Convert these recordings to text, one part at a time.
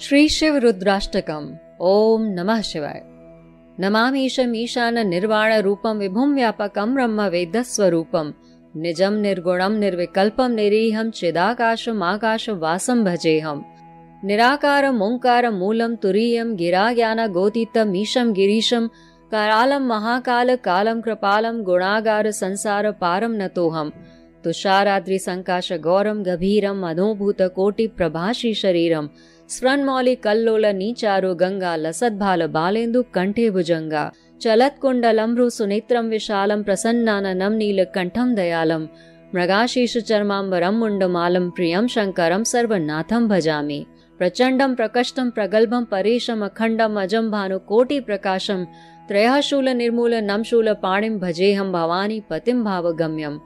श्री शिव रुद्राष्टकम। ओम नमः शिवाय। नमामीशम ईशान निर्वाण रूपम विभुम व्यापकम ब्रह्म वेद स्वरूपम निजम निर्गुणम निर्विकल्पम निरीहम चिदाकाशम आकाश वासम भजे हम निराकार ओंकार मूलम तुरीयम गिरा ज्ञान गोतीतम ईशम गिरीशम। करालम महाकाल कालम कृपालम गुणागार संसार पारम नतो हम तुषाराद्रि संकाश गौरम गभीरम अधोभूत कोटि प्रभाषी शरीरम। स्मृन्मौलि कल्लोल नीचारु गंगा लसद्भाल बालेन्दु कंठे भुजंगा चलत कुंडलम्भ्रु सुनेत्रम विशालम प्रसन्नाननम नीलकंठम दयालम मृगाशीष चर्मांबरम मुंडमालम प्रियम शंकरम सर्वनाथम भजामि प्रचंडम प्रकष्टम प्रगल्भम परेशम अखंडम अजम भानु कोटि प्रकाशम त्रयशूल निर्मूल नमशूल पाणिम भजेहम भवानी पतिम भावगम्यम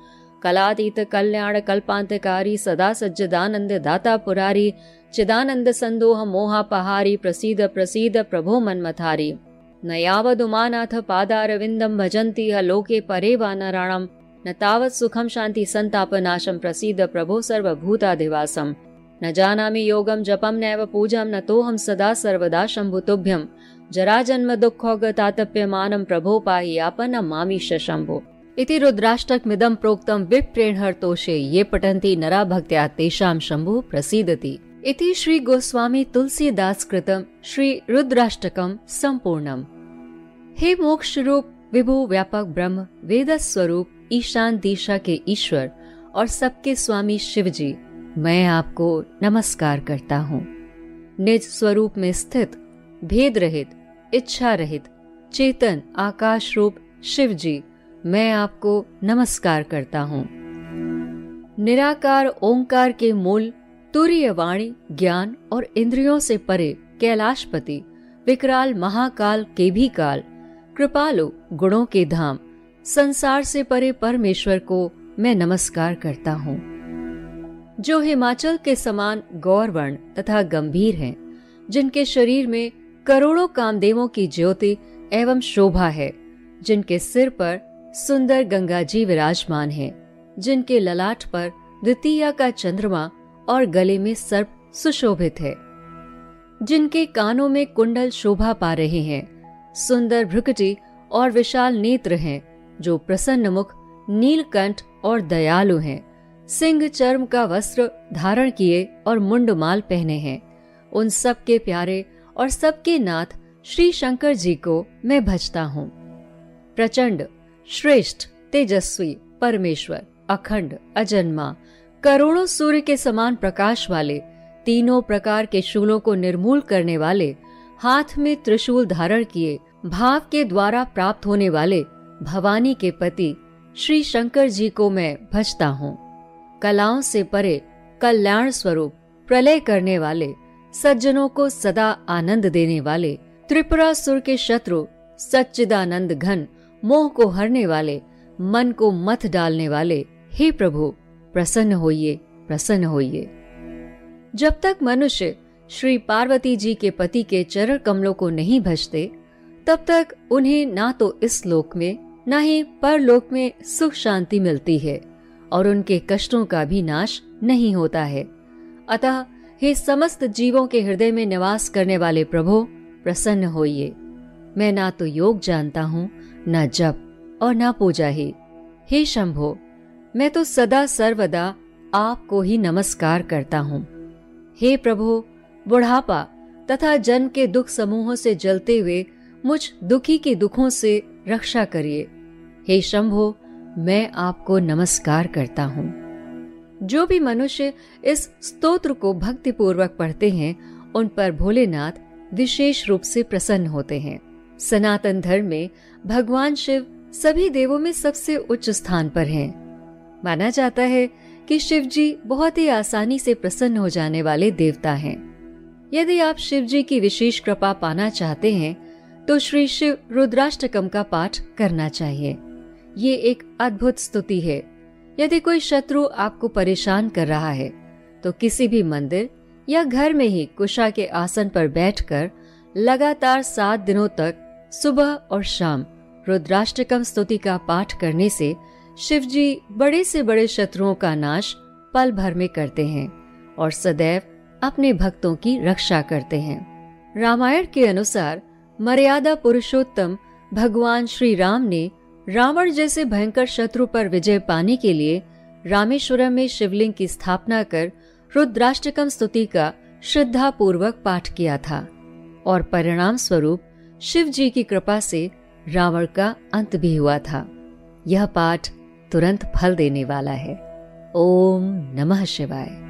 कलातीत कल्याण कल्पांतकारी सदा सज्जदानंद दाता पुरारी चिदानंद संदोह मोहापहारी प्रसीद प्रसीद प्रभो मनमथारी। पादारविंदम भजन्ति ह लोके परे वानराणम न तावत् सुखम शांति संताप नाशम प्रसीद प्रभो सर्वभूताधिवासम न जानामि योगम जपम नैव पूजम न तोहम सदा सर्वदा शंभुतुभ्यम जरा जन्म दुःखोगतातप्यमानं प्रभो पाहि आपनं मामीश शम्भो। इति रुद्राष्टकमिदं प्रोक्तं विप्रेणहर्तोषे ये पठन्ति नरा भक्त्या तेषां शम्भुः प्रसीदति। इति श्री गोस्वामी तुलसीदास कृतम श्री रुद्राष्टकम संपूर्णम हे मोक्ष रूप विभु व्यापक ब्रह्म वेद स्वरूप ईशान दिशा के ईश्वर और सबके स्वामी शिव जी मैं आपको नमस्कार करता हूँ। निज स्वरूप में स्थित, भेद रहित, इच्छा रहित, चेतन आकाश रूप शिव जी मैं आपको नमस्कार करता हूँ। निराकार ओंकार के मूल तुरीय वाणी ज्ञान और इंद्रियों से परे कैलाशपति विकराल महाकाल के भी काल कृपालु गुणों के धाम संसार से परे परमेश्वर को मैं नमस्कार करता हूँ। जो हिमाचल के समान गौरवर्ण तथा गंभीर हैं, जिनके शरीर में करोड़ों कामदेवों की ज्योति एवं शोभा है जिनके सिर पर सुंदर गंगा जी विराजमान है जिनके ललाट पर द्वितीया का चंद्रमा और गले में सर्प सुशोभित है, जिनके कानों में कुंडल शोभा पा रहे हैं। सुंदर भ्रुकटी और विशाल नेत्र हैं, जो प्रसन्न मुख, नीलकंठ और दयालु हैं। सिंह चर्म का वस्त्र धारण किए और मुंडमाल पहने हैं। उन सब के प्यारे और सबके नाथ श्री शंकर जी को मैं भजता हूँ। प्रचंड, श्रेष्ठ, तेजस्वी, परमेश्वर, अखंड, अजन्मा करोड़ों सूर्य के समान प्रकाश वाले, तीनों प्रकार के शूलों को निर्मूल करने वाले, हाथ में त्रिशूल धारण किए, भाव के द्वारा प्राप्त होने वाले भवानी के पति, श्री शंकर जी को मैं भजता हूँ। कलाओं से परे, कल्याण स्वरूप, प्रलय करने वाले, सज्जनों को सदा आनंद देने वाले, त्रिपुरा सुर के शत्रु, सच्चिदानंद घन, मोह को हरने वाले, मन को मत डालने वाले, हे प्रभु प्रसन्न होइए प्रसन्न होइए। जब तक मनुष्य श्री पार्वती जी के पति के चरण कमलों को नहीं भजते, तब तक उन्हें ना तो इस लोक में, न ही परलोक में सुख शांति मिलती है, और उनके कष्टों का भी नाश नहीं होता है। अतः हे समस्त जीवों के हृदय में निवास करने वाले प्रभु, प्रसन्न होइए। मैं ना तो योग जानता हूँ, न जप और न पूजा ही। हे शंभो मैं तो सदा सर्वदा आपको ही नमस्कार करता हूँ। हे प्रभु, बुढ़ापा तथा जन्म के दुख समूहों से जलते हुए मुझ दुखी के दुखों से रक्षा करिए। हे शंभो, मैं आपको नमस्कार करता हूँ। जो भी मनुष्य इस स्तोत्र को भक्ति पूर्वक पढ़ते हैं, उन पर भोलेनाथ विशेष रूप से प्रसन्न होते हैं। सनातन धर्म में भगवान शिव सभी देवों में सबसे उच्च स्थान पर हैं। माना जाता है कि शिव जी बहुत ही आसानी से प्रसन्न हो जाने वाले देवता हैं। यदि आप शिव जी की विशेष कृपा पाना चाहते हैं तो श्री शिव रुद्राष्टकम का पाठ करना चाहिए ये एक अद्भुत स्तुति है यदि कोई शत्रु आपको परेशान कर रहा है तो किसी भी मंदिर या घर में ही कुशा के आसन पर बैठकर लगातार सात दिनों तक सुबह और शाम रुद्राष्टकम स्तुति का पाठ करने से शिव जी बड़े से बड़े शत्रुओं का नाश पल भर में करते हैं और सदैव अपने भक्तों की रक्षा करते हैं। रामायण के अनुसार मर्यादा पुरुषोत्तम भगवान श्री राम ने रावण जैसे भयंकर शत्रु पर विजय पाने के लिए रामेश्वरम में शिवलिंग की स्थापना कर रुद्राष्टकम स्तुति का श्रद्धा पूर्वक पाठ किया था और परिणाम स्वरूप शिव जी की कृपा से रावण का अंत भी हुआ था। यह पाठ तुरंत फल देने वाला है। ओम नमः शिवाय।